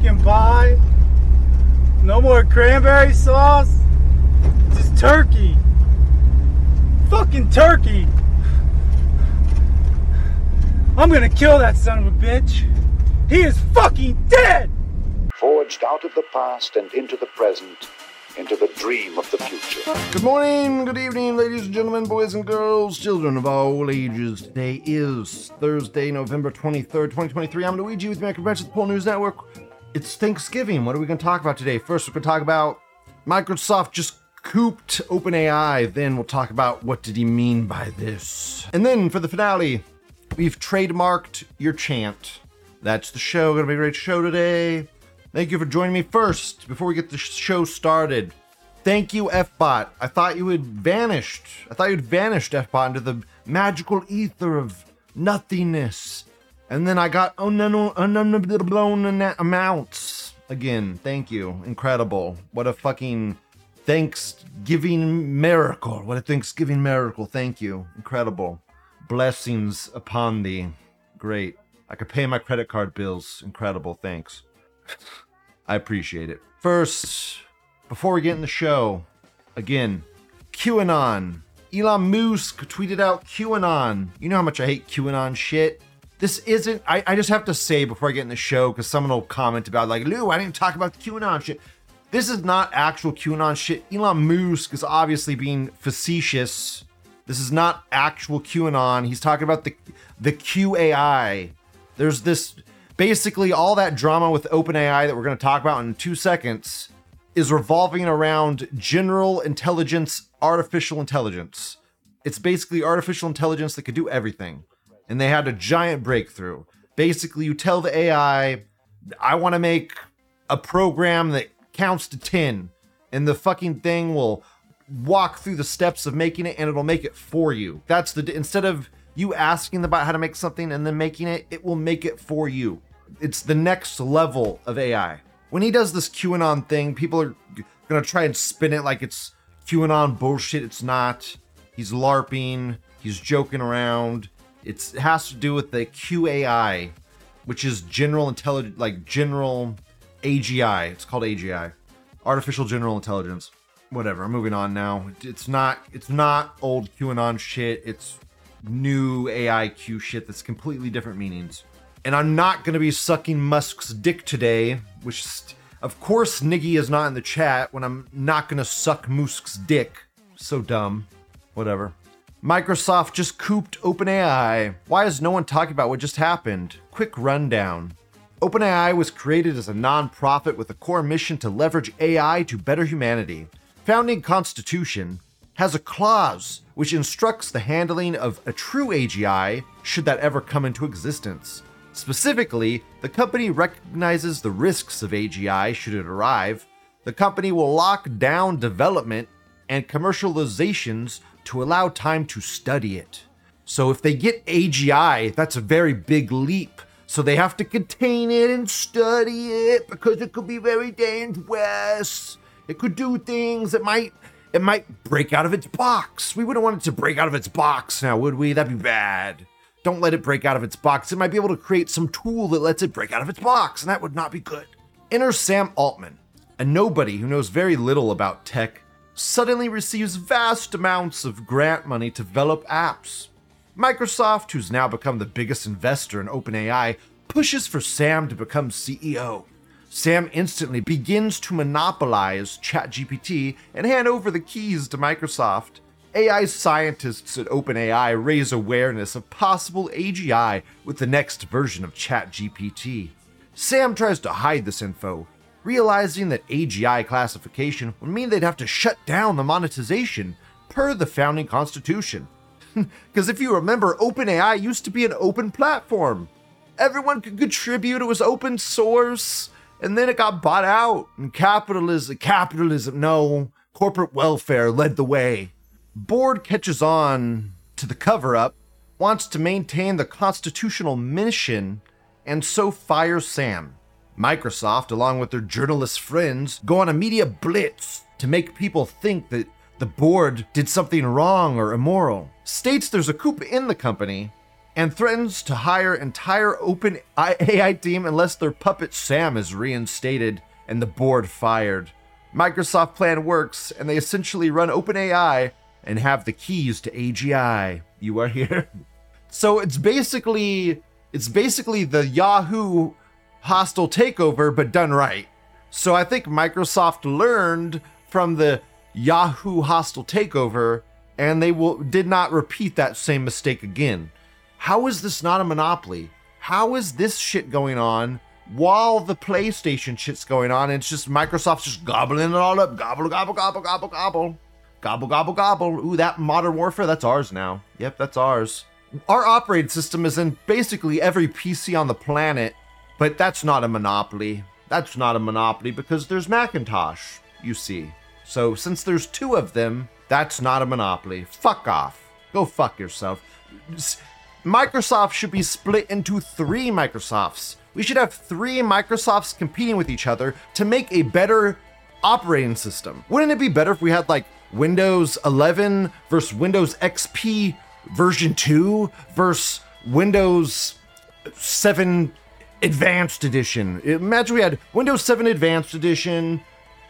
pumpkin pie. No more cranberry sauce. Just turkey. Fucking turkey. I'm gonna kill that son of a bitch. He is fucking dead! Forged out of the past and into the present, into the dream of the future. Good morning, good evening, ladies and gentlemen, boys and girls, children of all ages. Today is Thursday, November 23rd, 2023. I'm Luigi with American Branch of the Pol News Network. It's Thanksgiving. What are we going to talk about today? First, we're going to talk about Microsoft just cooped OpenAI. Then we'll talk about what did he mean by this. And then for the finale, we've trademarked your chant. That's the show. Gonna be a great show today. Thank you for joining me first before we get the show started. Thank you, FBot. I thought you had vanished. I thought you'd vanished, FBot, into the magical ether of nothingness. And then I got blown amounts again. Thank you. Incredible. What a fucking Thanksgiving miracle. What a Thanksgiving miracle. Thank you. Incredible. Blessings upon thee. Great. I could pay my credit card bills. Incredible. Thanks. I appreciate it. First, before we get in the show, again, QAnon. Elon Musk tweeted out QAnon. You know how much I hate QAnon shit. This isn't, I, I just have to say before I get in the show, because someone will comment about, like, Lou, I didn't talk about the QAnon shit. This is not actual QAnon shit. Elon Musk is obviously being facetious. This is not actual QAnon. He's talking about the the QAI. There's this basically all that drama with OpenAI that we're going to talk about in two seconds is revolving around general intelligence, artificial intelligence. It's basically artificial intelligence that could do everything. And they had a giant breakthrough. Basically, you tell the AI, I want to make a program that counts to 10, and the fucking thing will walk through the steps of making it and it'll make it for you. That's the instead of you asking about how to make something and then making it, it will make it for you. It's the next level of AI. When he does this QAnon thing, people are gonna try and spin it like it's QAnon bullshit. It's not. He's LARPing, he's joking around. It's, it has to do with the QAI, which is general intelligence, like general AGI. It's called AGI, artificial general intelligence. Whatever. I'm moving on now. It's not. It's not old QAnon shit. It's new AIQ shit that's completely different meanings. And I'm not going to be sucking Musk's dick today, which, of course, Niggy is not in the chat when I'm not going to suck Musk's dick. So dumb. Whatever. Microsoft just cooped OpenAI. Why is no one talking about what just happened? Quick rundown. OpenAI was created as a nonprofit with a core mission to leverage AI to better humanity. Founding Constitution has a clause which instructs the handling of a true AGI should that ever come into existence. Specifically, the company recognizes the risks of AGI should it arrive. The company will lock down development and commercializations to allow time to study it. So if they get AGI, that's a very big leap. So they have to contain it and study it because it could be very dangerous. It could do things that might it might break out of its box. We wouldn't want it to break out of its box now, would we? That'd be bad. Don't let it break out of its box. It might be able to create some tool that lets it break out of its box, and that would not be good. Enter Sam Altman, a nobody who knows very little about tech, suddenly receives vast amounts of grant money to develop apps. Microsoft, who's now become the biggest investor in OpenAI, pushes for Sam to become CEO. Sam instantly begins to monopolize ChatGPT and hand over the keys to Microsoft. AI scientists at OpenAI raise awareness of possible AGI with the next version of ChatGPT. Sam tries to hide this info, realizing that AGI classification would mean they'd have to shut down the monetization per the founding constitution. Because if you remember, OpenAI used to be an open platform. Everyone could contribute, it was open source and then it got bought out and capitalism capitalism no corporate welfare led the way board catches on to the cover up wants to maintain the constitutional mission and so fires sam microsoft along with their journalist friends go on a media blitz to make people think that the board did something wrong or immoral states there's a coup in the company and threatens to hire entire open AI team unless their puppet Sam is reinstated and the board fired. Microsoft plan works, and they essentially run OpenAI and have the keys to AGI. You are here. So it's basically it's basically the Yahoo hostile takeover, but done right. So I think Microsoft learned from the Yahoo hostile takeover and they will did not repeat that same mistake again. How is this not a monopoly? How is this shit going on while the PlayStation shit's going on? And it's just Microsoft's just gobbling it all up. Gobble, gobble, gobble, gobble, gobble. Gobble, gobble, gobble. Ooh, that Modern Warfare, that's ours now. Yep, that's ours. Our operating system is in basically every PC on the planet but that's not a monopoly. That's not a monopoly because there's Macintosh, you see. So since there's two of them, that's not a monopoly. Fuck off. Go fuck yourself. Microsoft should be split into three Microsofts. We should have three Microsofts competing with each other to make a better operating system. Wouldn't it be better if we had like Windows 11 versus Windows XP version 2 versus Windows 7 Advanced Edition? Imagine we had Windows 7 Advanced Edition,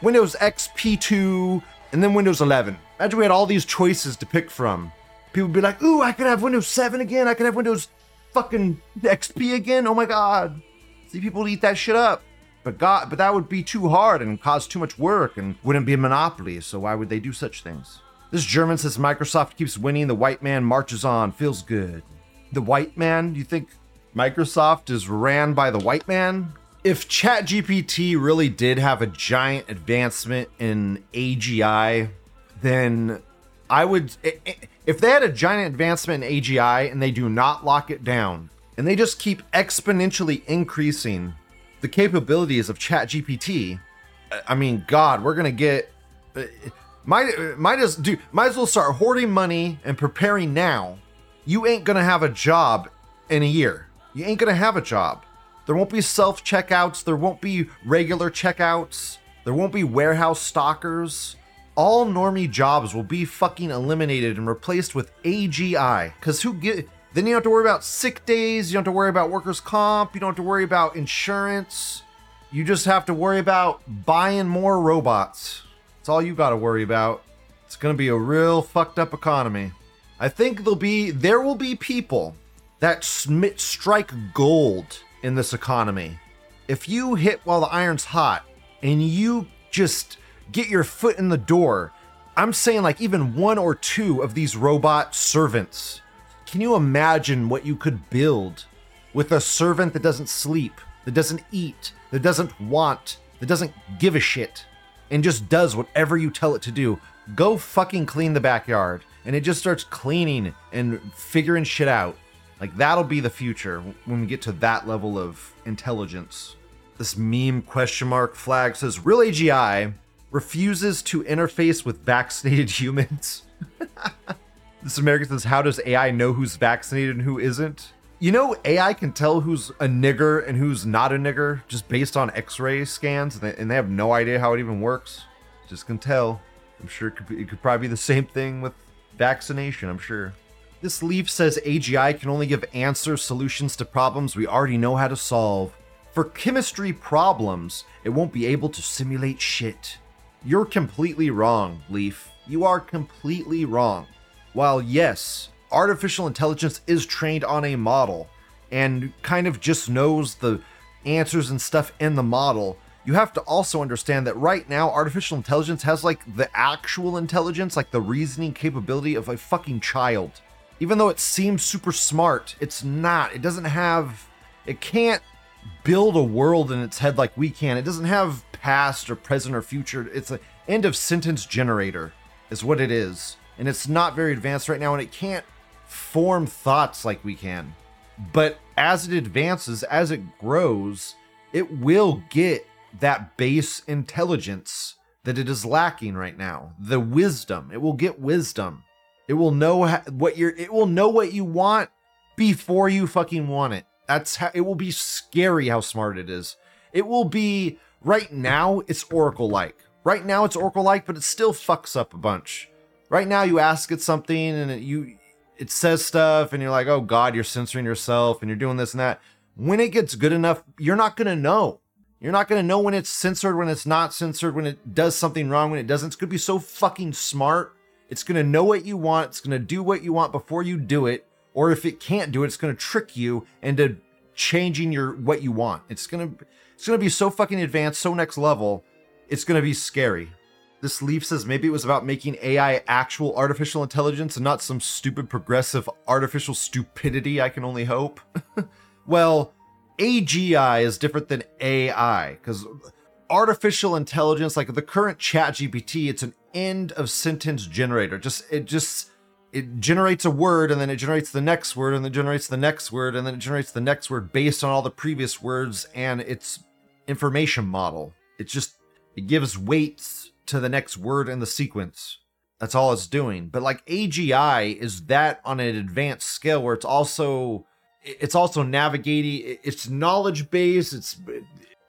Windows XP2, and then Windows 11. Imagine we had all these choices to pick from. People would be like, ooh, I could have Windows 7 again. I could have Windows fucking XP again. Oh my god. See, people eat that shit up. But God, but that would be too hard and cause too much work and wouldn't be a monopoly. So why would they do such things? This German says Microsoft keeps winning. The white man marches on. Feels good. The white man? You think Microsoft is ran by the white man? If ChatGPT really did have a giant advancement in AGI, then I would. If they had a giant advancement in AGI and they do not lock it down, and they just keep exponentially increasing the capabilities of ChatGPT, I mean, God, we're gonna get. Uh, might uh, might as do might as well start hoarding money and preparing now. You ain't gonna have a job in a year. You ain't gonna have a job. There won't be self checkouts. There won't be regular checkouts. There won't be warehouse stockers all normie jobs will be fucking eliminated and replaced with AGI. Cause who get then you don't have to worry about sick days, you don't have to worry about workers' comp, you don't have to worry about insurance. You just have to worry about buying more robots. That's all you gotta worry about. It's gonna be a real fucked up economy. I think there'll be there will be people that smit strike gold in this economy. If you hit while the iron's hot and you just get your foot in the door. I'm saying, like, even one or two of these robot servants. Can you imagine what you could build with a servant that doesn't sleep, that doesn't eat, that doesn't want, that doesn't give a shit, and just does whatever you tell it to do? Go fucking clean the backyard. And it just starts cleaning and figuring shit out. Like, that'll be the future when we get to that level of intelligence. This meme question mark flag says real AGI refuses to interface with vaccinated humans. this American says, How does AI know who's vaccinated and who isn't? You know, AI can tell who's a nigger and who's not a nigger just based on x ray scans, and they, and they, have no idea how it even works. Just can tell. I'm sure it could, be, it could probably be the same thing with vaccination, I'm sure. This leaf says AGI can only give answers, solutions to problems we already know how to solve. For chemistry problems, it won't be able to simulate shit. You're completely wrong, Leaf. You are completely wrong. While, yes, artificial intelligence is trained on a model and kind of just knows the answers and stuff in the model, you have to also understand that right now, artificial intelligence has like the actual intelligence, like the reasoning capability of a fucking child. Even though it seems super smart, it's not. It doesn't have, it can't build a world in its head like we can. It doesn't have past or present or future. It's an end of sentence generator, is what it is. And it's not very advanced right now, and it can't form thoughts like we can. But as it advances, as it grows, it will get that base intelligence that it is lacking right now. The wisdom. It will get wisdom. It will know what you're it will know what you want before you fucking want it. That's how it will be scary how smart it is. It will be right now it's Oracle like. Right now it's Oracle like, but it still fucks up a bunch. Right now you ask it something and it, you it says stuff and you're like, oh God, you're censoring yourself and you're doing this and that. When it gets good enough, you're not gonna know. You're not gonna know when it's censored, when it's not censored, when it does something wrong, when it doesn't. It's gonna be so fucking smart. It's gonna know what you want, it's gonna do what you want before you do it. Or if it can't do it, it's gonna trick you into changing your what you want. It's gonna it's gonna be so fucking advanced, so next level. It's gonna be scary. This leaf says maybe it was about making AI actual artificial intelligence and not some stupid progressive artificial stupidity, I can only hope. well, AGI is different than AI because artificial intelligence, like the current chat GPT, it's an end of sentence generator. Just it just it generates a word and then it generates the next word and then generates the next word and then it generates the next word based on all the previous words and its information model. It just it gives weights to the next word in the sequence. That's all it's doing. But like AGI is that on an advanced scale where it's also it's also navigating it's knowledge base, it's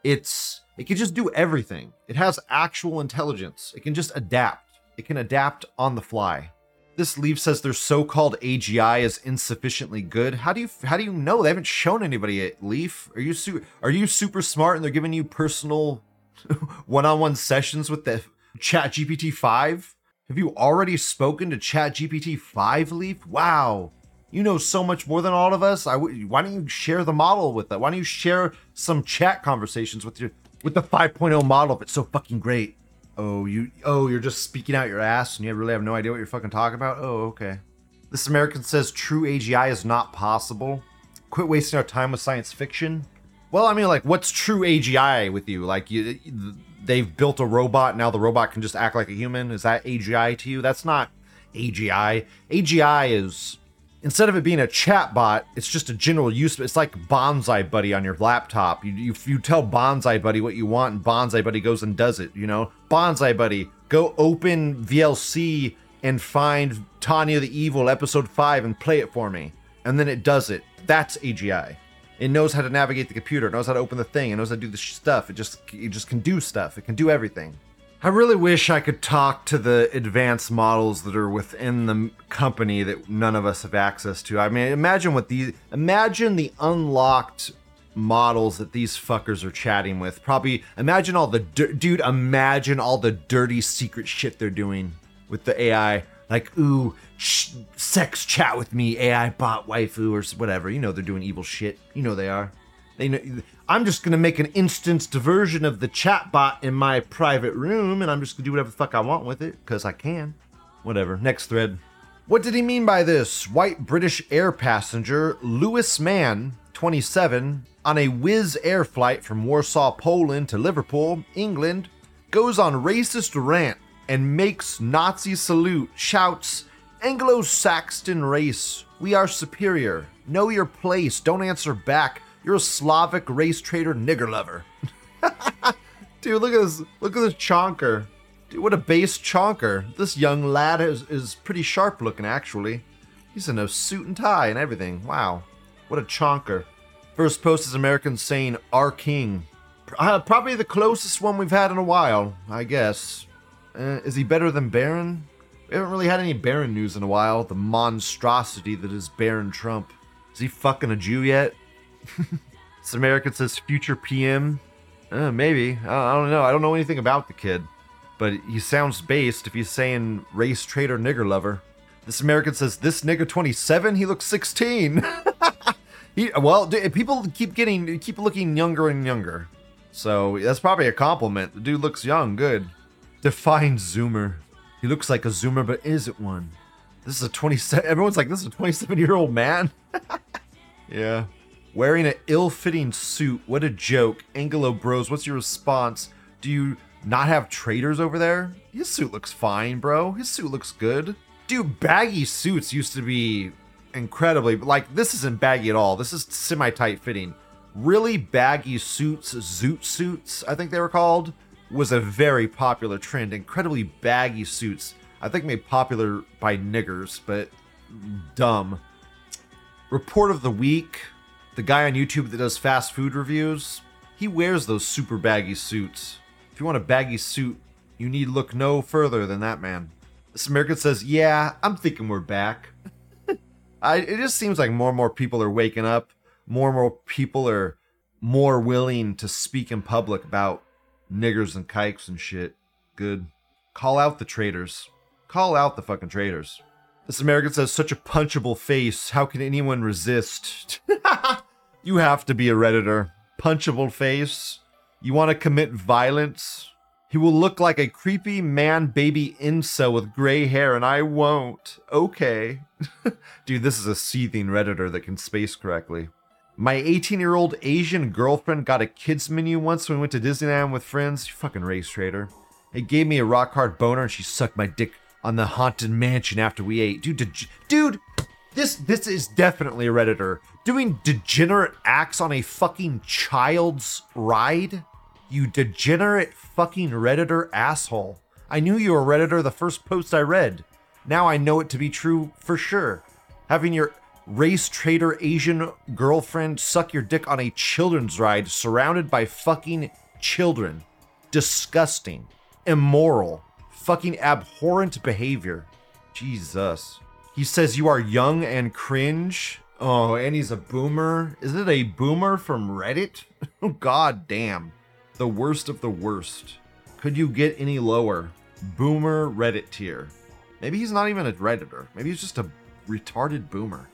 it's it can just do everything. It has actual intelligence. It can just adapt. It can adapt on the fly. This leaf says their so-called AGI is insufficiently good. How do you how do you know? They haven't shown anybody yet, Leaf. Are you su- are you super smart and they're giving you personal one-on-one sessions with the Chat GPT 5? Have you already spoken to Chat GPT 5, Leaf? Wow. You know so much more than all of us. I w- why don't you share the model with that? Why don't you share some chat conversations with your with the 5.0 model if it's so fucking great? Oh, you oh, you're just speaking out your ass and you really have no idea what you're fucking talking about? Oh, okay. This American says true AGI is not possible. Quit wasting our time with science fiction. Well, I mean, like, what's true AGI with you? Like, you, they've built a robot now the robot can just act like a human is that agi to you that's not agi agi is instead of it being a chat bot it's just a general use it's like Bonzi Buddy on your laptop you, you, you tell Bonzi Buddy what you want and Bonzi Buddy goes and does it you know Bonzi Buddy go open vlc and find tanya the evil episode 5 and play it for me and then it does it that's agi it knows how to navigate the computer. It knows how to open the thing. It knows how to do the stuff. It just it just can do stuff. It can do everything. I really wish I could talk to the advanced models that are within the company that none of us have access to. I mean, imagine what these imagine the unlocked models that these fuckers are chatting with. Probably imagine all the dude, imagine all the dirty secret shit they're doing with the AI. Like, ooh, sh- sex chat with me, AI bot waifu or whatever. You know they're doing evil shit. You know they are. I'm just gonna make an instanced version of the chat bot in my private room, and I'm just gonna do whatever the fuck I want with it because I can. Whatever. Next thread. What did he mean by this? White British air passenger Lewis Mann, 27, on a Wizz Air flight from Warsaw, Poland to Liverpool, England, goes on racist rant and makes Nazi salute, shouts, Anglo Saxon race, we are superior. Know your place, don't answer back. You're a Slavic race trader nigger lover. Dude, look at this look at this chonker. Dude, what a base chonker. This young lad is, is pretty sharp looking actually. He's in a suit and tie and everything. Wow. What a chonker. First post is American saying our king. Uh, probably the closest one we've had in a while, I guess. Uh, is he better than Barron? We haven't really had any Barron news in a while. The monstrosity that is Barron Trump. Is he fucking a Jew yet? this American says future PM. Uh, maybe. I, don't know. I don't know anything about the kid. But he sounds based if he's saying race traitor nigger lover. This American says this nigger 27. He looks 16. he well, people keep getting keep looking younger and younger. So that's probably a compliment. The dude looks young. Good. Define Zoomer. He looks like a Zoomer, but isn't one. This is a 27. Everyone's like, this is a 27 year old man. yeah. Wearing an ill fitting suit. What a joke. Angelo Bros, what's your response? Do you not have traders over there? His suit looks fine, bro. His suit looks good. Dude, baggy suits used to be incredibly, like, this isn't baggy at all. This is semi tight fitting. Really baggy suits, zoot suits, I think they were called was a very popular trend. Incredibly baggy suits. I think made popular by niggers, but dumb. Report of the week. The guy on YouTube that does fast food reviews, he wears those super baggy suits. If you want a baggy suit, you need look no further than that man. This American says, Yeah, I'm thinking we're back. I, it just seems like more and more people are waking up. More and more people are more willing to speak in public about niggers and kikes and shit. Good. Call out the traitors. Call out the fucking traitors. This American says, such a punchable face. How can anyone resist? you have to be a Redditor. Punchable face. You want to commit violence? He will look like a creepy man baby incel with gray hair, and I won't. Okay. Dude, this is a seething Redditor that can space correctly. My 18 year old Asian girlfriend got a kids menu once when we went to Disneyland with friends. You fucking race trader. It gave me a rock hard boner and she sucked my dick on the haunted mansion after we ate. Dude, dude, this this is definitely a redditor doing degenerate acts on a fucking child's ride. You degenerate fucking redditor asshole. I knew you were a redditor the first post I read. Now I know it to be true for sure. Having your race traitor Asian girlfriend suck your dick on a children's ride surrounded by fucking children. Disgusting. Immoral. Fucking abhorrent behavior. Jesus. He says you are young and cringe. Oh, and he's a boomer. Is it a boomer from Reddit? Oh, God damn. The worst of the worst. Could you get any lower? Boomer Reddit tier. Maybe he's not even a Redditor. Maybe he's just a retarded boomer.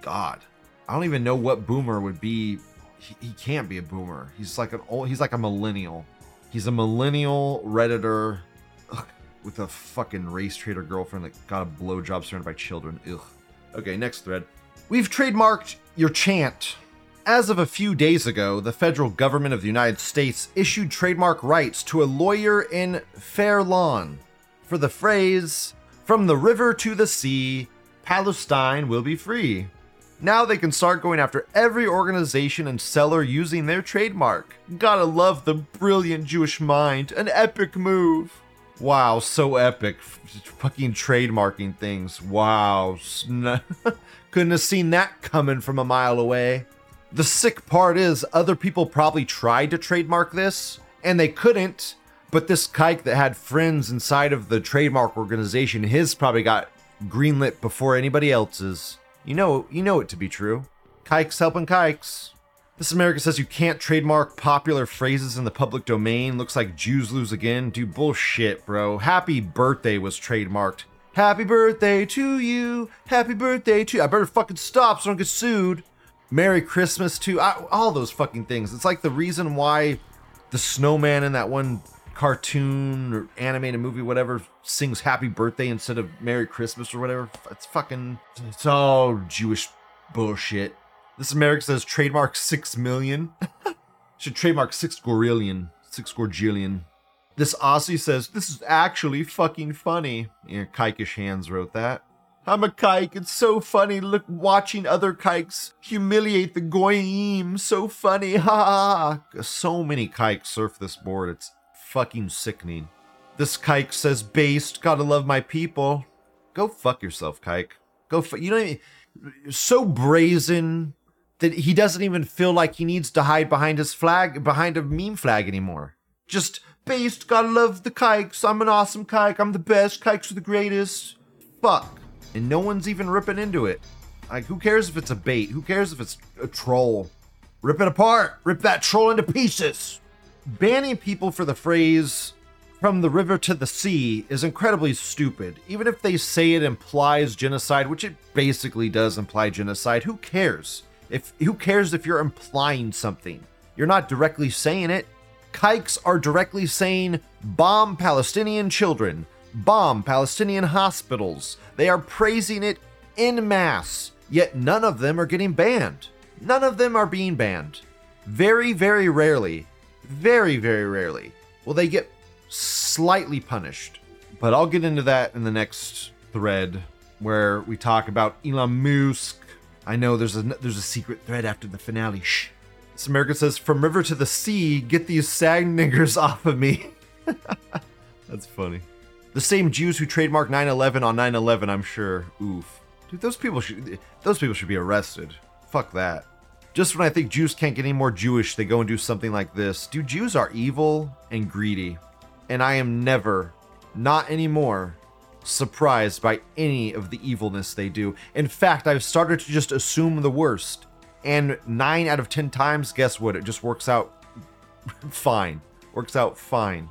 God. I don't even know what boomer would be. He, he can't be a boomer. He's like an old, he's like a millennial. He's a millennial Redditor ugh, with a fucking race trader girlfriend that got a blowjob surrounded by children. Ugh. Okay, next thread. We've trademarked your chant. As of a few days ago, the federal government of the United States issued trademark rights to a lawyer in Fair Lawn for the phrase, From the river to the sea, Palestine will be free. Now they can start going after every organization and seller using their trademark. Gotta love the brilliant Jewish mind. An epic move. Wow, so epic. Fucking trademarking things. Wow. Couldn't have seen that coming from a mile away. The sick part is, other people probably tried to trademark this, and they couldn't. But this kike that had friends inside of the trademark organization, his probably got greenlit before anybody else's. You know, you know it to be true. Kikes helping kikes. This America says you can't trademark popular phrases in the public domain. Looks like Jews lose again. Dude, bullshit, bro. Happy birthday was trademarked. Happy birthday to you. Happy birthday to you. I better fucking stop so I don't get sued. Merry Christmas to I, all those fucking things. It's like the reason why the snowman in that one cartoon or animated movie, whatever, sings Happy Birthday instead of Merry Christmas or whatever. It's fucking, it's all Jewish bullshit. This America says trademark six million. Should trademark six gorillion, six gorgillion. This Aussie says this is actually fucking funny. Yeah, Kikish Hands wrote that. I'm a kike. It's so funny. Look, watching other kikes humiliate the goyim. So funny. Ha ha. So many kikes surf this board. It's fucking sickening. This kike says based. Gotta love my people. Go fuck yourself, kike. Go. Fu- you know, even, so brazen that he doesn't even feel like he needs to hide behind his flag, behind a meme flag anymore. Just based. Gotta love the kikes. I'm an awesome kike. I'm the best. Kikes are the greatest. Fuck and no one's even ripping into it. Like, who cares if it's a bait? Who cares if it's a troll? Rip it apart. Rip that troll into pieces. Banning people for the phrase from the river to the sea is incredibly stupid. Even if they say it implies genocide, which it basically does imply genocide, who cares? If who cares if you're implying something? You're not directly saying it. Kikes are directly saying bomb Palestinian children, bomb Palestinian hospitals. They are praising it in mass, yet none of them are getting banned. None of them are being banned. Very, very rarely, very, very rarely will they get slightly punished. But I'll get into that in the next thread where we talk about Elon Musk. I know there's a there's a secret thread after the finale. Shh. This America says, "From river to the sea, get these sag niggers off of me." That's funny. The same Jews who trademarked 9/11 on 9/11, I'm sure. Oof. Dude, those people should those people should be arrested. Fuck that. Just when I think Jews can't get any more Jewish, they go and do something like this. Dude, Jews are evil and greedy. And I am never, not anymore, surprised by any of the evilness they do. In fact, I've started to just assume the worst. And nine out of 10 times, guess what? It just works out fine. Works out fine.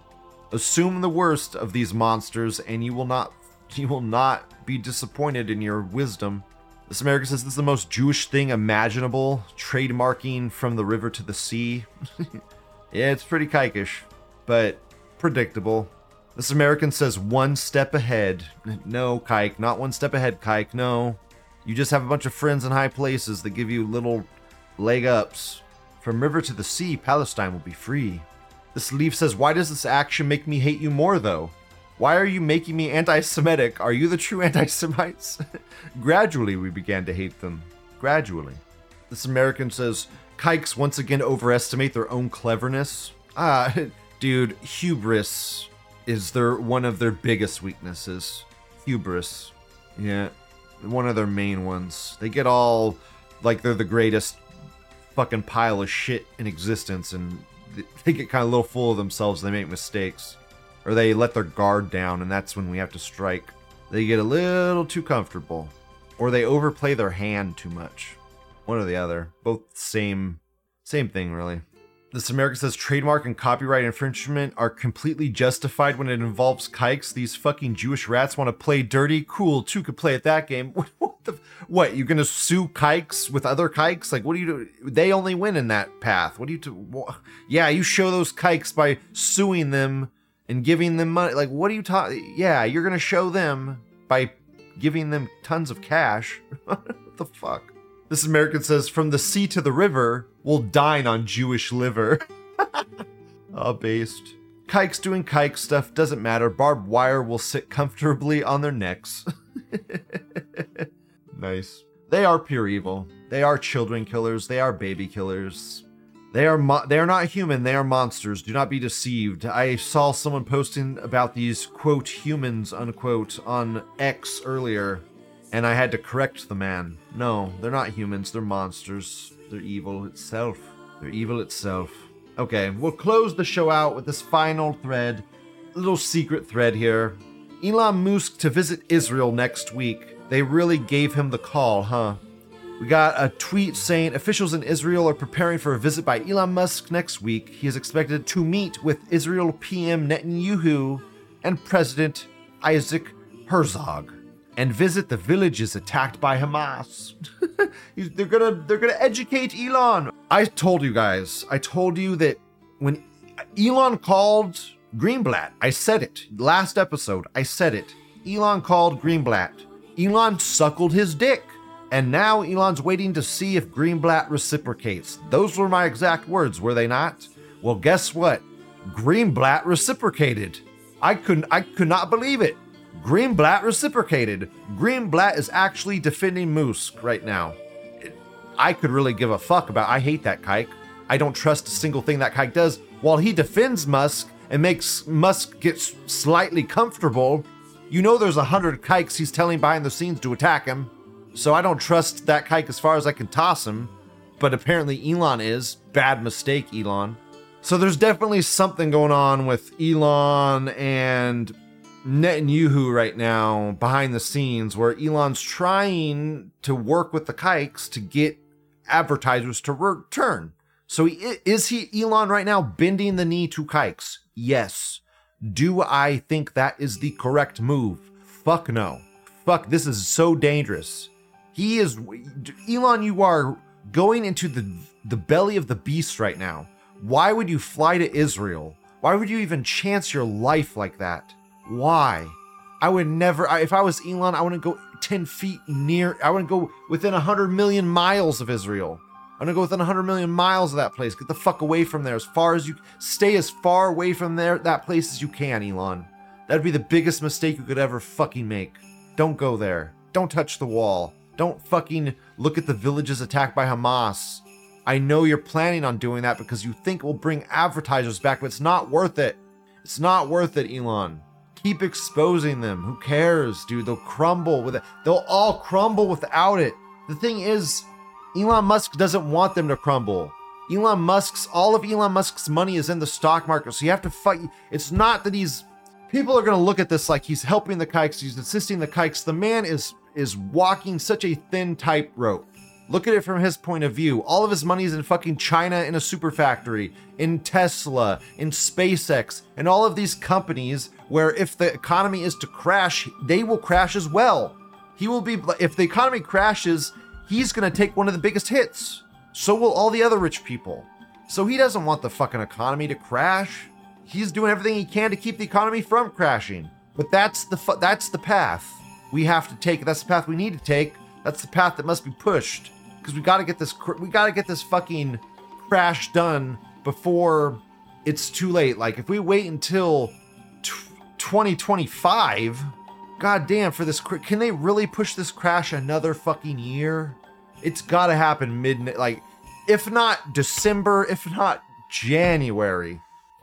Assume the worst of these monsters, and you will not you will not be disappointed in your wisdom. This American says this is the most Jewish thing imaginable, trademarking from the river to the sea. yeah, it's pretty kikish, but predictable. This American says one step ahead. No, Kike, not one step ahead, Kike, no. You just have a bunch of friends in high places that give you little leg ups. From river to the sea, Palestine will be free. This leaf says, Why does this action make me hate you more, though? Why are you making me anti Semitic? Are you the true anti Semites? Gradually, we began to hate them. Gradually. This American says, Kikes once again overestimate their own cleverness. Ah, dude, hubris is their one of their biggest weaknesses. Hubris. Yeah, one of their main ones. They get all like they're the greatest fucking pile of shit in existence and they get kind of a little full of themselves they make mistakes or they let their guard down and that's when we have to strike they get a little too comfortable or they overplay their hand too much one or the other both same same thing really this America says trademark and copyright infringement are completely justified when it involves kikes. These fucking Jewish rats want to play dirty. Cool, two could play at that game. What the? What you gonna sue kikes with other kikes? Like, what do you do? They only win in that path. What do you do? Yeah, you show those kikes by suing them and giving them money. Like, what are you talking? Yeah, you're gonna show them by giving them tons of cash. what the fuck? This American says, from the sea to the river, we'll dine on Jewish liver. oh, based. Kikes doing kike stuff doesn't matter. Barbed wire will sit comfortably on their necks. nice. They are pure evil. They are children killers. They are baby killers. They are mo- they are not human. They are monsters. Do not be deceived. I saw someone posting about these quote humans unquote on X earlier and I had to correct the man. No, they're not humans, they're monsters. They're evil itself. They're evil itself. Okay, we'll close the show out with this final thread. Little secret thread here. Elon Musk to visit Israel next week. They really gave him the call, huh? We got a tweet saying officials in Israel are preparing for a visit by Elon Musk next week. He is expected to meet with Israel PM Netanyahu and President Isaac Herzog and visit the villages attacked by Hamas. they're gonna they're gonna educate Elon. I told you guys. I told you that when Elon called Greenblatt, I said it last episode. I said it. Elon called Greenblatt. Elon suckled his dick. And now Elon's waiting to see if Greenblatt reciprocates. Those were my exact words, were they not? Well, guess what? Greenblatt reciprocated. I couldn't I could not believe it. Greenblatt reciprocated. Greenblatt is actually defending Musk right now. I could really give a fuck about. I hate that kike. I don't trust a single thing that kike does. While he defends Musk and makes Musk get slightly comfortable, you know there's a hundred kikes he's telling behind the scenes to attack him. So I don't trust that kike as far as I can toss him. But apparently Elon is. Bad mistake, Elon. So there's definitely something going on with Elon and Netanyahu right now behind the scenes where Elon's trying to work with the kikes to get advertisers to return. So he, is he Elon right now bending the knee to kikes? Yes. Do I think that is the correct move? Fuck no. Fuck, this is so dangerous. He is Elon, you are going into the the belly of the beast right now. Why would you fly to Israel? Why would you even chance your life like that? Why? I would never, if I was Elon, I wouldn't go 10 feet near, I wouldn't go within 100 million miles of Israel. I'm gonna go within 100 million miles of that place. Get the fuck away from there as far as you, stay as far away from there, that place as you can, Elon. That'd be the biggest mistake you could ever fucking make. Don't go there. Don't touch the wall. Don't fucking look at the villages attacked by Hamas. I know you're planning on doing that because you think it will bring advertisers back, but it's not worth it. It's not worth it, Elon keep exposing them. Who cares, dude? They'll crumble with it. They'll all crumble without it. The thing is, Elon Musk doesn't want them to crumble. Elon Musk's all of Elon Musk's money is in the stock market, so you have to fight. It's not that he's people are going to look at this like he's helping the kikes, he's assisting the kikes. The man is is walking such a thin tightrope. Look at it from his point of view. All of his money is in fucking China in a super factory, in Tesla, in SpaceX, and all of these companies where if the economy is to crash, they will crash as well. He will be, if the economy crashes, he's gonna take one of the biggest hits. So will all the other rich people. So he doesn't want the fucking economy to crash. He's doing everything he can to keep the economy from crashing. But that's the fu- that's the path we have to take. That's the path we need to take. That's the path that must be pushed because we got to get this cr- we got to get this fucking crash done before it's too late. Like if we wait until t- 2025, god damn for this cr- can they really push this crash another fucking year? It's got to happen mid like if not December, if not January.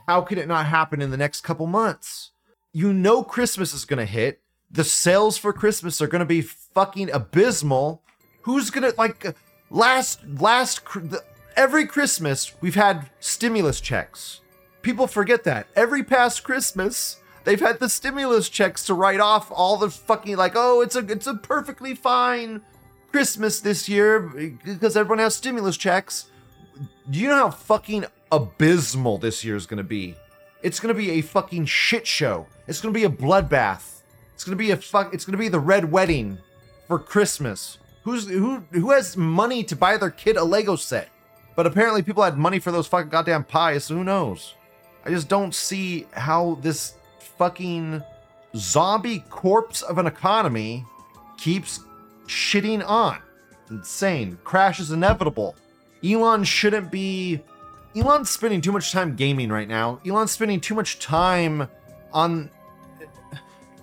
How could it not happen in the next couple months? You know Christmas is going to hit. The sales for Christmas are going to be fucking abysmal. Who's going to like last last every Christmas we've had stimulus checks. People forget that. Every past Christmas they've had the stimulus checks to write off all the fucking like oh it's a it's a perfectly fine Christmas this year because everyone has stimulus checks. Do you know how fucking abysmal this year is going to be? It's going to be a fucking shit show. It's going to be a bloodbath. It's to be a fuck it's to be the red wedding for Christmas. Who's who who has money to buy their kid a Lego set? But apparently people had money for those fucking goddamn pies, so who knows? I just don't see how this fucking zombie corpse of an economy keeps shitting on. Insane. Crash is inevitable. Elon shouldn't be Elon's spending too much time gaming right now. Elon's spending too much time on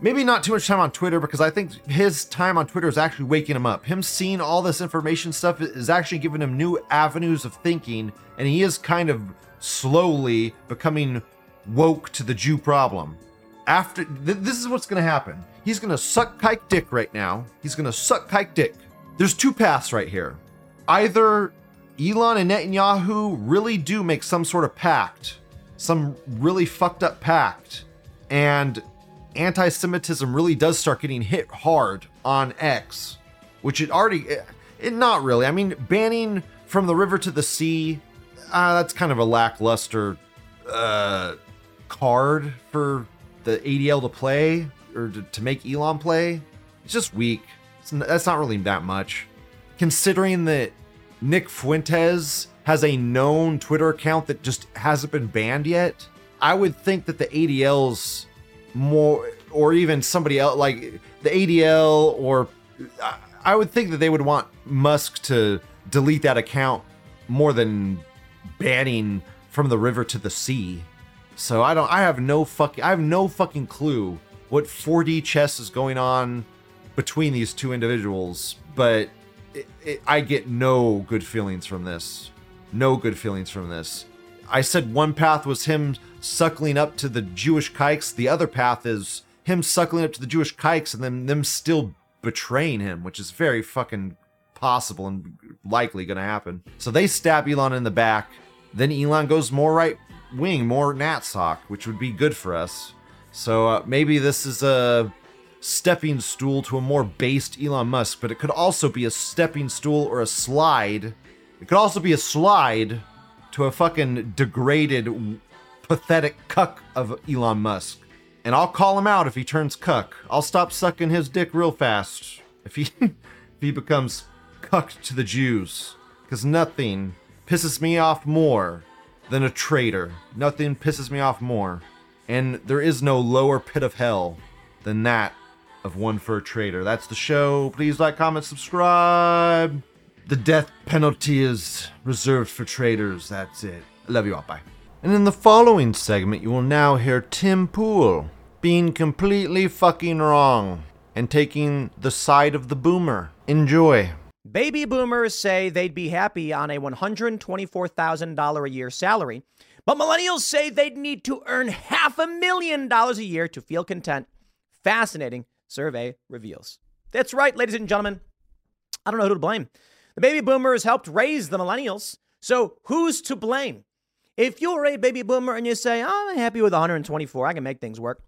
maybe not too much time on Twitter because I think his time on Twitter is actually waking him up. Him seeing all this information stuff is actually giving him new avenues of thinking, and he is kind of slowly becoming woke to the Jew problem. After th- this is what's going to happen. He's going to suck kike dick right now. He's going to suck kike dick. There's two paths right here. Either Elon and Netanyahu really do make some sort of pact, some really fucked up pact, and anti Semitism really does start getting hit hard on X, which it already, it, it not really. I mean, banning from the river to the sea, uh, that's kind of a lackluster uh, card for the ADL to play or to, to make Elon play. It's just weak. It's, that's not really that much. Considering that Nick Fuentes has a known Twitter account that just hasn't been banned yet, I would think that the ADL's more or even somebody else like the ADL or I would think that they would want Musk to delete that account more than banning from the river to the sea. So I don't I have no fucking I have no fucking clue what 4D chess is going on between these two individuals, but it, it, I get no good feelings from this. No good feelings from this. I said one path was him suckling up to the Jewish kikes. The other path is him suckling up to the Jewish kikes and then them still betraying him, which is very fucking possible and likely going to happen. So they stab Elon in the back. Then Elon goes more right wing, more Natsock, which would be good for us. So uh, maybe this is a stepping stool to a more based Elon Musk, but it could also be a stepping stool or a slide. It could also be a slide to a fucking degraded, pathetic cuck of Elon Musk. And I'll call him out if he turns cuck. I'll stop sucking his dick real fast if he if he becomes cucked to the Jews. Cause nothing pisses me off more than a traitor. Nothing pisses me off more. And there is no lower pit of hell than that of one for a traitor. That's the show. Please like, comment, subscribe. The death penalty is reserved for traitors. That's it. Love you all. Bye. And in the following segment, you will now hear Tim Pool being completely fucking wrong and taking the side of the boomer. Enjoy. Baby boomers say they'd be happy on a $124,000 a year salary, but millennials say they'd need to earn half a million dollars a year to feel content. Fascinating survey reveals. That's right, ladies and gentlemen. I don't know who to blame. The baby boomers helped raise the millennials. So who's to blame? If you're a baby boomer and you say, oh, I'm happy with 124, I can make things work.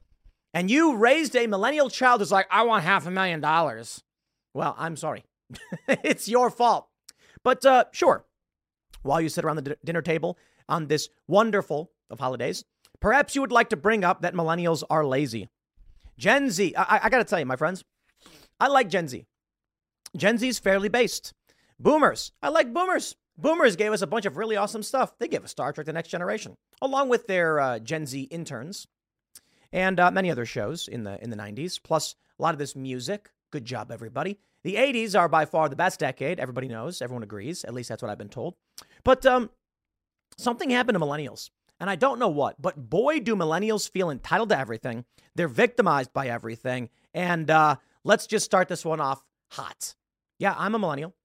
and you raised a millennial child who's like, I want half a million dollars, well, I'm sorry. it's your fault. But uh, sure, while you sit around the d- dinner table on this wonderful of holidays, perhaps you would like to bring up that millennials are lazy. Gen Z, I, I got to tell you, my friends, I like Gen Z. Gen Z is fairly based. Boomers, I like boomers. Boomers gave us a bunch of really awesome stuff. They gave us Star Trek The Next Generation, along with their uh, Gen Z interns and uh, many other shows in the in the 90s, plus a lot of this music. Good job, everybody. The 80s are by far the best decade. Everybody knows, everyone agrees. At least that's what I've been told. But um, something happened to millennials, and I don't know what, but boy, do millennials feel entitled to everything. They're victimized by everything. And uh, let's just start this one off hot. Yeah, I'm a millennial.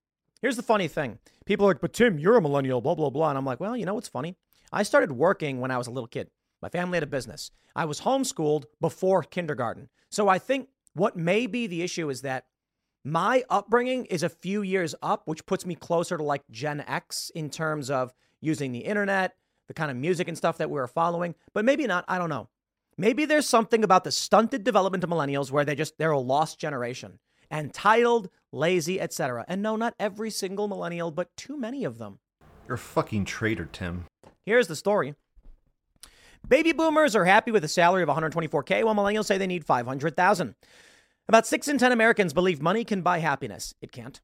Here's the funny thing people are like, but Tim, you're a millennial, blah, blah, blah. And I'm like, well, you know what's funny? I started working when I was a little kid. My family had a business. I was homeschooled before kindergarten. So I think what may be the issue is that my upbringing is a few years up, which puts me closer to like Gen X in terms of using the internet, the kind of music and stuff that we were following, but maybe not. I don't know. Maybe there's something about the stunted development of millennials where they just they're a lost generation, entitled, lazy, etc. And no, not every single millennial, but too many of them. You're a fucking traitor, Tim. Here's the story. Baby boomers are happy with a salary of 124k while millennials say they need 500,000. About 6 in 10 Americans believe money can buy happiness. It can't.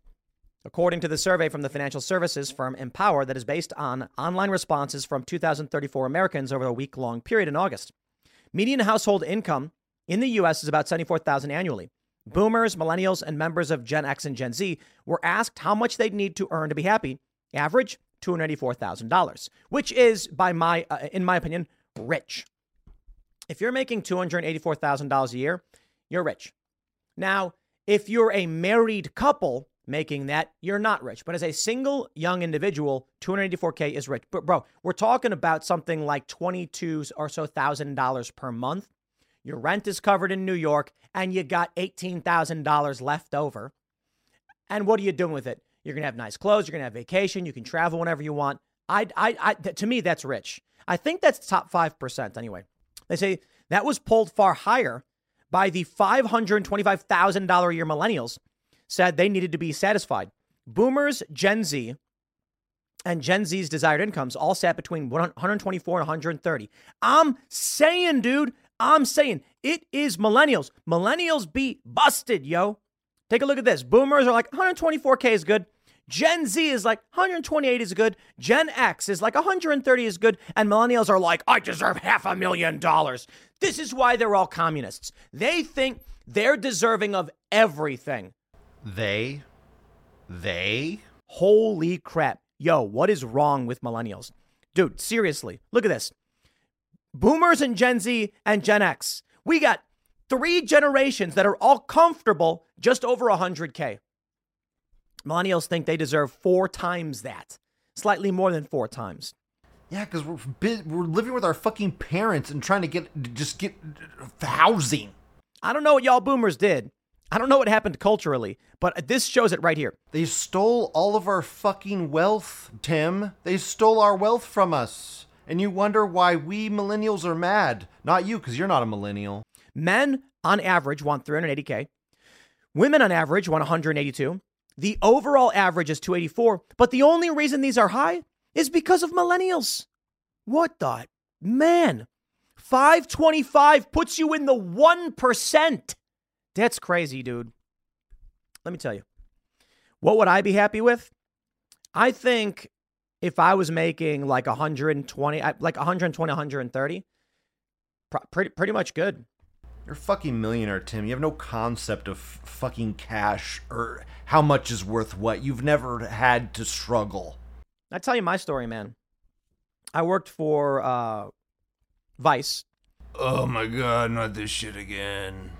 According to the survey from the financial services firm Empower that is based on online responses from 2,034 Americans over a week-long period in August. Median household income in the US is about 74,000 annually. Boomers, millennials, and members of Gen X and Gen Z were asked how much they'd need to earn to be happy. Average $284,000, which is by my uh, in my opinion rich. If you're making $284,000 a year, you're rich. Now, if you're a married couple making that, you're not rich. But as a single young individual, 284K is rich. But bro, we're talking about something like 22 or so thousand dollars per month. Your rent is covered in New York and you got $18,000 left over. And what are you doing with it? You're going to have nice clothes, you're going to have vacation, you can travel whenever you want. I, I, I, to me, that's rich. I think that's top 5% anyway. They say that was pulled far higher by the $525,000 a year millennials said they needed to be satisfied. Boomers, Gen Z, and Gen Z's desired incomes all sat between 124 and 130. I'm saying, dude, I'm saying it is millennials. Millennials be busted, yo. Take a look at this. Boomers are like 124K is good. Gen Z is like 128 is good. Gen X is like 130 is good. And millennials are like, I deserve half a million dollars. This is why they're all communists. They think they're deserving of everything. They? They? Holy crap. Yo, what is wrong with millennials? Dude, seriously, look at this. Boomers and Gen Z and Gen X. We got three generations that are all comfortable just over 100K. Millennials think they deserve four times that, slightly more than four times. Yeah, because we're we're living with our fucking parents and trying to get just get housing. I don't know what y'all boomers did. I don't know what happened culturally, but this shows it right here. They stole all of our fucking wealth, Tim. They stole our wealth from us. And you wonder why we millennials are mad. Not you, because you're not a millennial. Men, on average, want 380K. Women, on average, want 182. The overall average is 284, but the only reason these are high is because of millennials. What the man? 525 puts you in the 1%. That's crazy, dude. Let me tell you. What would I be happy with? I think if I was making like 120, like 120, 130, pretty, pretty much good. You're a fucking millionaire, Tim. You have no concept of fucking cash or how much is worth what. You've never had to struggle. I tell you my story, man. I worked for uh, Vice. Oh my god, not this shit again.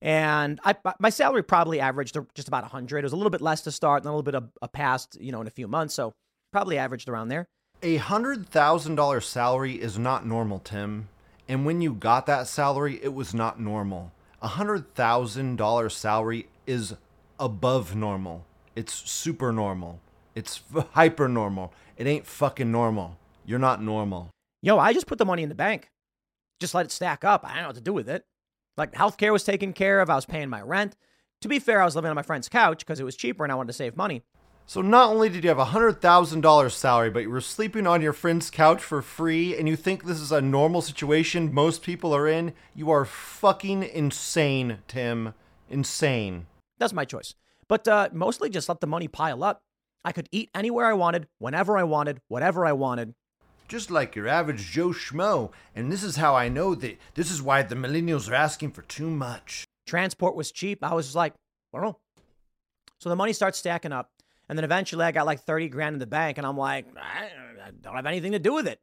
And I, my salary probably averaged just about 100. It was a little bit less to start and a little bit of a past, you know, in a few months. So probably averaged around there. A $100,000 salary is not normal, Tim. And when you got that salary, it was not normal. A $100,000 salary is above normal. It's super normal. It's hyper normal. It ain't fucking normal. You're not normal. Yo, I just put the money in the bank. Just let it stack up. I don't know what to do with it. Like healthcare was taken care of. I was paying my rent. To be fair, I was living on my friend's couch because it was cheaper and I wanted to save money. So not only did you have a hundred thousand dollars salary, but you were sleeping on your friend's couch for free, and you think this is a normal situation most people are in. You are fucking insane, Tim. Insane. That's my choice. But uh, mostly just let the money pile up. I could eat anywhere I wanted, whenever I wanted, whatever I wanted. Just like your average Joe Schmo, and this is how I know that this is why the millennials are asking for too much. Transport was cheap. I was just like, don't. So the money starts stacking up. And then eventually I got like 30 grand in the bank, and I'm like, I don't have anything to do with it.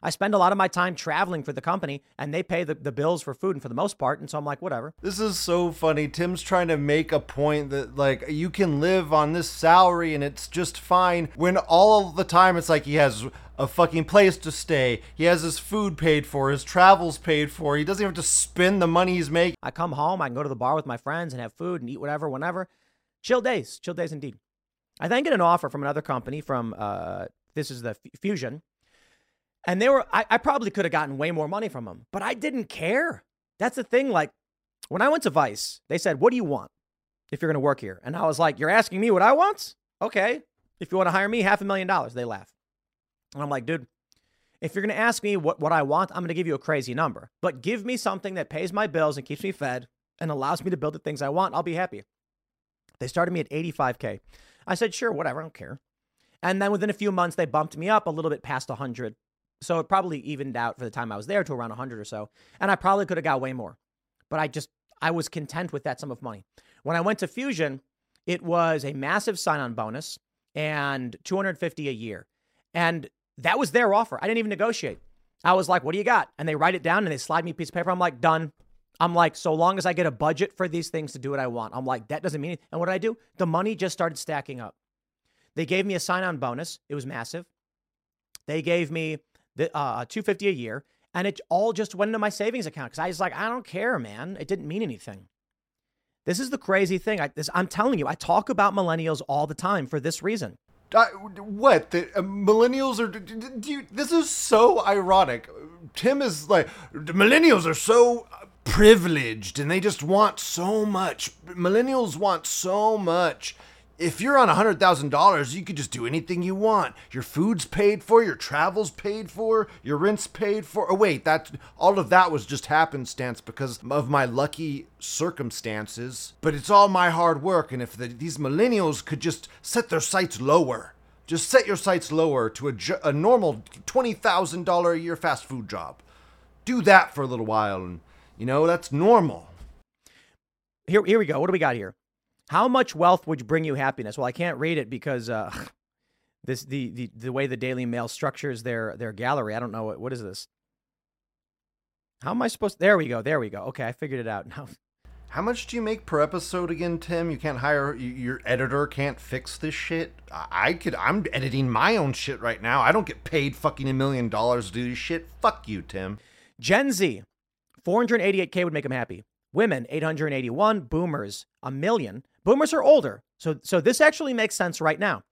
I spend a lot of my time traveling for the company, and they pay the, the bills for food and for the most part. And so I'm like, whatever. This is so funny. Tim's trying to make a point that, like, you can live on this salary and it's just fine. When all the time it's like he has a fucking place to stay, he has his food paid for, his travels paid for. He doesn't even have to spend the money he's making. I come home, I can go to the bar with my friends and have food and eat whatever, whenever. Chill days, chill days indeed. I then get an offer from another company from, uh, this is the F- Fusion. And they were, I, I probably could have gotten way more money from them, but I didn't care. That's the thing. Like, when I went to Vice, they said, What do you want if you're going to work here? And I was like, You're asking me what I want? Okay. If you want to hire me, half a million dollars. They laugh. And I'm like, Dude, if you're going to ask me what, what I want, I'm going to give you a crazy number. But give me something that pays my bills and keeps me fed and allows me to build the things I want. I'll be happy. They started me at 85K. I said, Sure, whatever. I don't care. And then within a few months, they bumped me up a little bit past 100. So it probably evened out for the time I was there to around 100 or so. And I probably could have got way more. But I just, I was content with that sum of money. When I went to Fusion, it was a massive sign on bonus and 250 a year. And that was their offer. I didn't even negotiate. I was like, what do you got? And they write it down and they slide me a piece of paper. I'm like, done. I'm like, so long as I get a budget for these things to do what I want. I'm like, that doesn't mean anything. And what did I do? The money just started stacking up. They gave me a sign on bonus. It was massive. They gave me the uh, 250 a year, and it all just went into my savings account because I was like, I don't care, man. It didn't mean anything. This is the crazy thing. I, this, I'm telling you, I talk about millennials all the time for this reason. I, what the uh, millennials are? You, this is so ironic. Tim is like millennials are so privileged and they just want so much. Millennials want so much. If you're on $100,000, you could just do anything you want. Your food's paid for, your travel's paid for, your rent's paid for. Oh wait, that all of that was just happenstance because of my lucky circumstances, but it's all my hard work and if the, these millennials could just set their sights lower, just set your sights lower to a, a normal $20,000 a year fast food job. Do that for a little while and you know, that's normal. Here, here we go. What do we got here? How much wealth would bring you happiness? Well, I can't read it because uh, this the, the the way the Daily Mail structures their their gallery. I don't know what what is this. How am I supposed? There we go. There we go. Okay, I figured it out now. How much do you make per episode again, Tim? You can't hire your editor can't fix this shit. I could. I'm editing my own shit right now. I don't get paid fucking a million dollars to do this shit. Fuck you, Tim. Gen Z, 488k would make him happy. Women, 881. Boomers, a million. Boomers are older, so so this actually makes sense right now.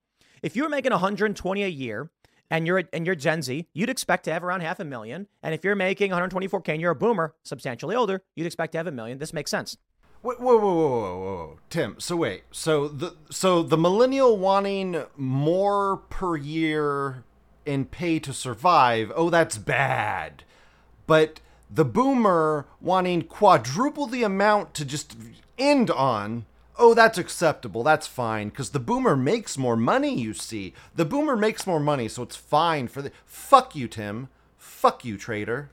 If you were making 120 a year and you're and you're Gen Z, you'd expect to have around half a million. And if you're making 124k and you're a boomer, substantially older, you'd expect to have a million. This makes sense. Whoa, whoa, whoa, whoa, whoa, Tim. So wait. So the so the millennial wanting more per year in pay to survive. Oh, that's bad. But the boomer wanting quadruple the amount to just end on. Oh, that's acceptable. That's fine because the boomer makes more money. You see, the boomer makes more money, so it's fine for the. Fuck you, Tim. Fuck you, trader.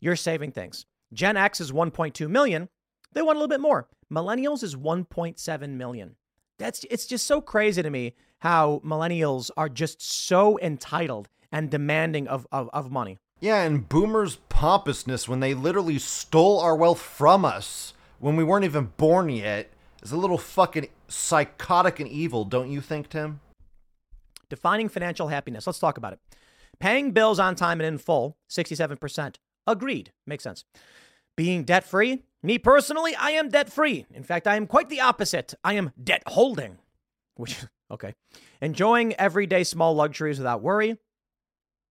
You're saving things. Gen X is 1.2 million. They want a little bit more. Millennials is 1.7 million. That's it's just so crazy to me how millennials are just so entitled and demanding of, of, of money. Yeah, and boomers' pompousness when they literally stole our wealth from us when we weren't even born yet is a little fucking psychotic and evil, don't you think, Tim? Defining financial happiness. Let's talk about it. Paying bills on time and in full, 67%. Agreed. Makes sense. Being debt free. Me personally, I am debt free. In fact, I am quite the opposite. I am debt holding, which, okay. Enjoying everyday small luxuries without worry.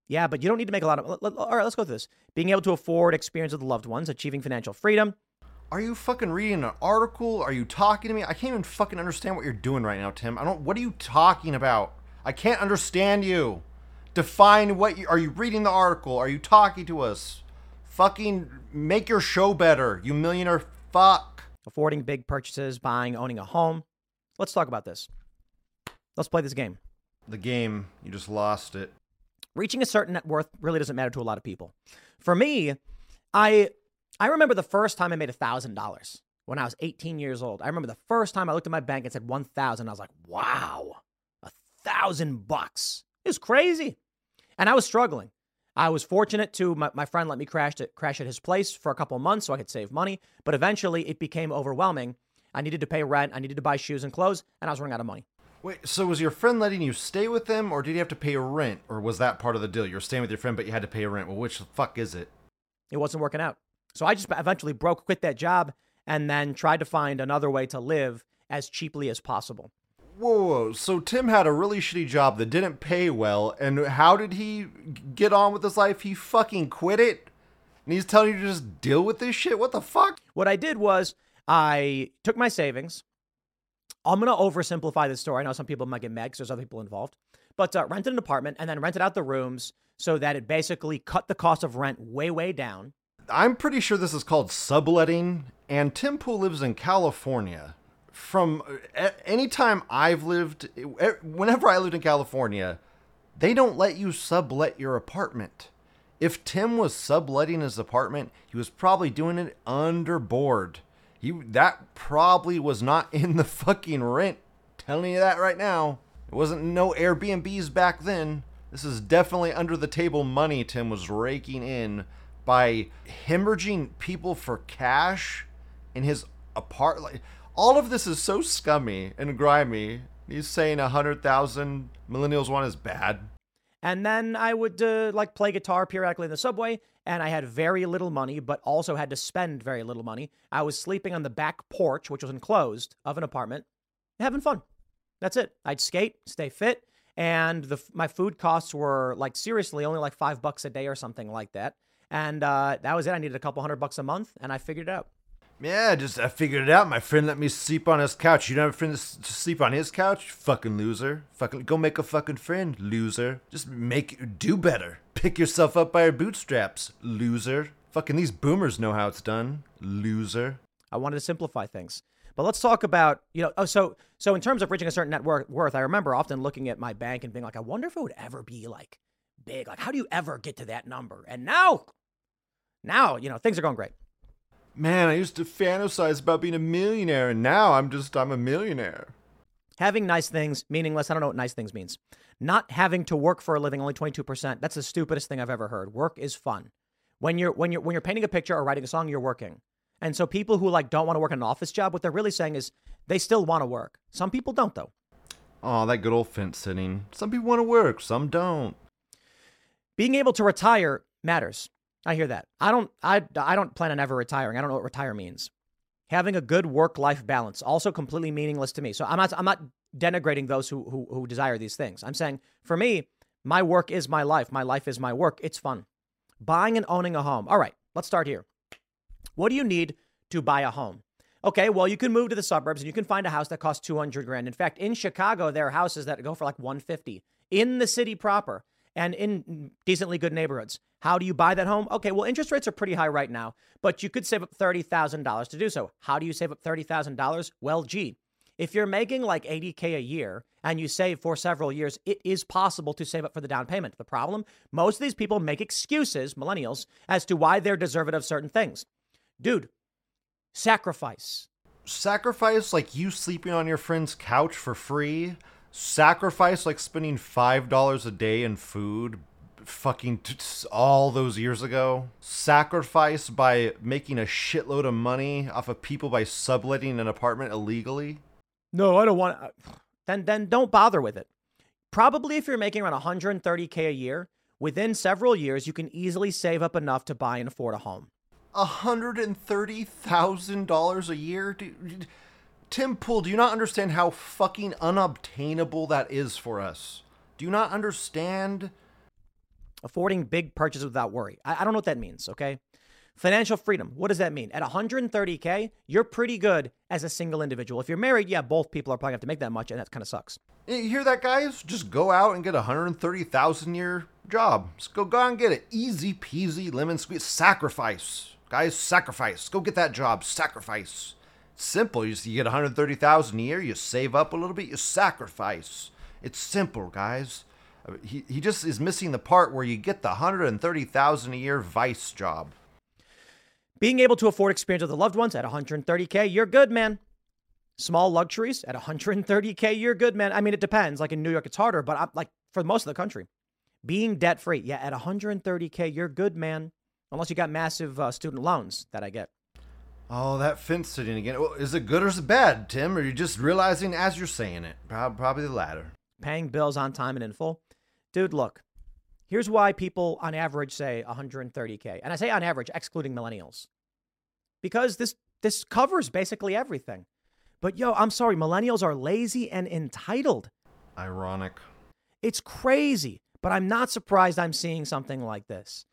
Yeah, but you don't need to make a lot of. All right, let's go through this. Being able to afford experience with loved ones, achieving financial freedom. Are you fucking reading an article? Are you talking to me? I can't even fucking understand what you're doing right now, Tim. I don't. What are you talking about? I can't understand you. Define what you are you reading the article? Are you talking to us? Fucking make your show better, you millionaire fuck. affording big purchases, buying, owning a home. Let's talk about this. Let's play this game. The game, you just lost it. Reaching a certain net worth really doesn't matter to a lot of people. For me, I I remember the first time I made $1,000 when I was 18 years old. I remember the first time I looked at my bank and said 1,000. I was like, "Wow. A 1000 bucks." Was crazy. And I was struggling. I was fortunate to my, my friend let me crash at, crash at his place for a couple months so I could save money, but eventually it became overwhelming. I needed to pay rent, I needed to buy shoes and clothes, and I was running out of money. Wait, so was your friend letting you stay with them, or did you have to pay rent, or was that part of the deal? You're staying with your friend, but you had to pay rent. Well, which the fuck is it? it wasn't working out. So I just eventually broke, quit that job, and then tried to find another way to live as cheaply as possible. Whoa, whoa, whoa, so Tim had a really shitty job that didn't pay well, and how did he get on with his life? He fucking quit it, and he's telling you to just deal with this shit. What the fuck? What I did was I took my savings. I'm going to oversimplify this story. I know some people might get mad because there's other people involved, but uh, rented an apartment and then rented out the rooms so that it basically cut the cost of rent way, way down. I'm pretty sure this is called subletting, and Tim Pool lives in California. From uh, any time I've lived, whenever I lived in California, they don't let you sublet your apartment. If Tim was subletting his apartment, he was probably doing it under board. He that probably was not in the fucking rent. Telling you that right now. It wasn't no Airbnbs back then. This is definitely under the table money Tim was raking in by hemorrhaging people for cash in his apartment. All of this is so scummy and grimy. He's saying a hundred thousand millennials want is bad. And then I would uh, like play guitar periodically in the subway, and I had very little money, but also had to spend very little money. I was sleeping on the back porch, which was enclosed, of an apartment, having fun. That's it. I'd skate, stay fit, and the my food costs were like seriously only like five bucks a day or something like that. And uh, that was it. I needed a couple hundred bucks a month, and I figured it out. Yeah, just I figured it out. My friend let me sleep on his couch. You don't have a friend to sleep on his couch? Fucking loser. Fucking go make a fucking friend, loser. Just make do better. Pick yourself up by your bootstraps, loser. Fucking these boomers know how it's done, loser. I wanted to simplify things. But let's talk about, you know, oh, so so in terms of reaching a certain net worth, I remember often looking at my bank and being like, I wonder if it would ever be like big. Like, how do you ever get to that number? And now, now, you know, things are going great. Man, I used to fantasize about being a millionaire, and now I'm just I'm a millionaire. Having nice things, meaningless. I don't know what nice things means. Not having to work for a living, only 22%. That's the stupidest thing I've ever heard. Work is fun. When you're when you're when you're painting a picture or writing a song, you're working. And so people who like don't want to work an office job, what they're really saying is they still want to work. Some people don't though. Oh, that good old fence sitting. Some people want to work, some don't. Being able to retire matters. I hear that. I don't I I don't plan on ever retiring. I don't know what retire means. Having a good work-life balance also completely meaningless to me. So I'm not I'm not denigrating those who who, who desire these things. I'm saying for me, my work is my life. My life is my work. It's fun. Buying and owning a home. All right, let's start here. What do you need to buy a home? Okay, well, you can move to the suburbs and you can find a house that costs 200 grand. In fact, in Chicago, there are houses that go for like 150 in the city proper and in decently good neighborhoods. How do you buy that home? Okay, well, interest rates are pretty high right now, but you could save up $30,000 to do so. How do you save up $30,000? Well, gee, if you're making like 80K a year and you save for several years, it is possible to save up for the down payment. The problem, most of these people make excuses, millennials, as to why they're deserving of certain things. Dude, sacrifice. Sacrifice like you sleeping on your friend's couch for free. Sacrifice like spending $5 a day in food fucking t- all those years ago. Sacrifice by making a shitload of money off of people by subletting an apartment illegally. No, I don't want. Uh, then, then don't bother with it. Probably if you're making around 130k a year, within several years you can easily save up enough to buy and afford a home. $130,000 a year? Dude, Tim Pool, do you not understand how fucking unobtainable that is for us? Do you not understand? Affording big purchases without worry. I, I don't know what that means, okay? Financial freedom. What does that mean? At 130K, you're pretty good as a single individual. If you're married, yeah, both people are probably have to make that much, and that kind of sucks. You hear that, guys? Just go out and get a 130,000 year job. Just go, go out and get it. Easy peasy, lemon squeeze. Sacrifice. Guys, sacrifice. Go get that job. Sacrifice. Simple. You, you get 130,000 a year, you save up a little bit, you sacrifice. It's simple, guys. He, he just is missing the part where you get the 130,000 a year vice job. Being able to afford experience with the loved ones at 130K, you're good, man. Small luxuries at 130K, you're good, man. I mean, it depends. Like in New York, it's harder, but I'm, like for most of the country, being debt free, yeah, at 130K, you're good, man. Unless you got massive uh, student loans that I get. Oh, that fence sitting again. Well, is it good or is it bad, Tim? Or are you just realizing as you're saying it? Probably the latter. Paying bills on time and in full. Dude, look, here's why people on average say 130K. And I say on average, excluding millennials. Because this this covers basically everything. But yo, I'm sorry, millennials are lazy and entitled. Ironic. It's crazy, but I'm not surprised I'm seeing something like this.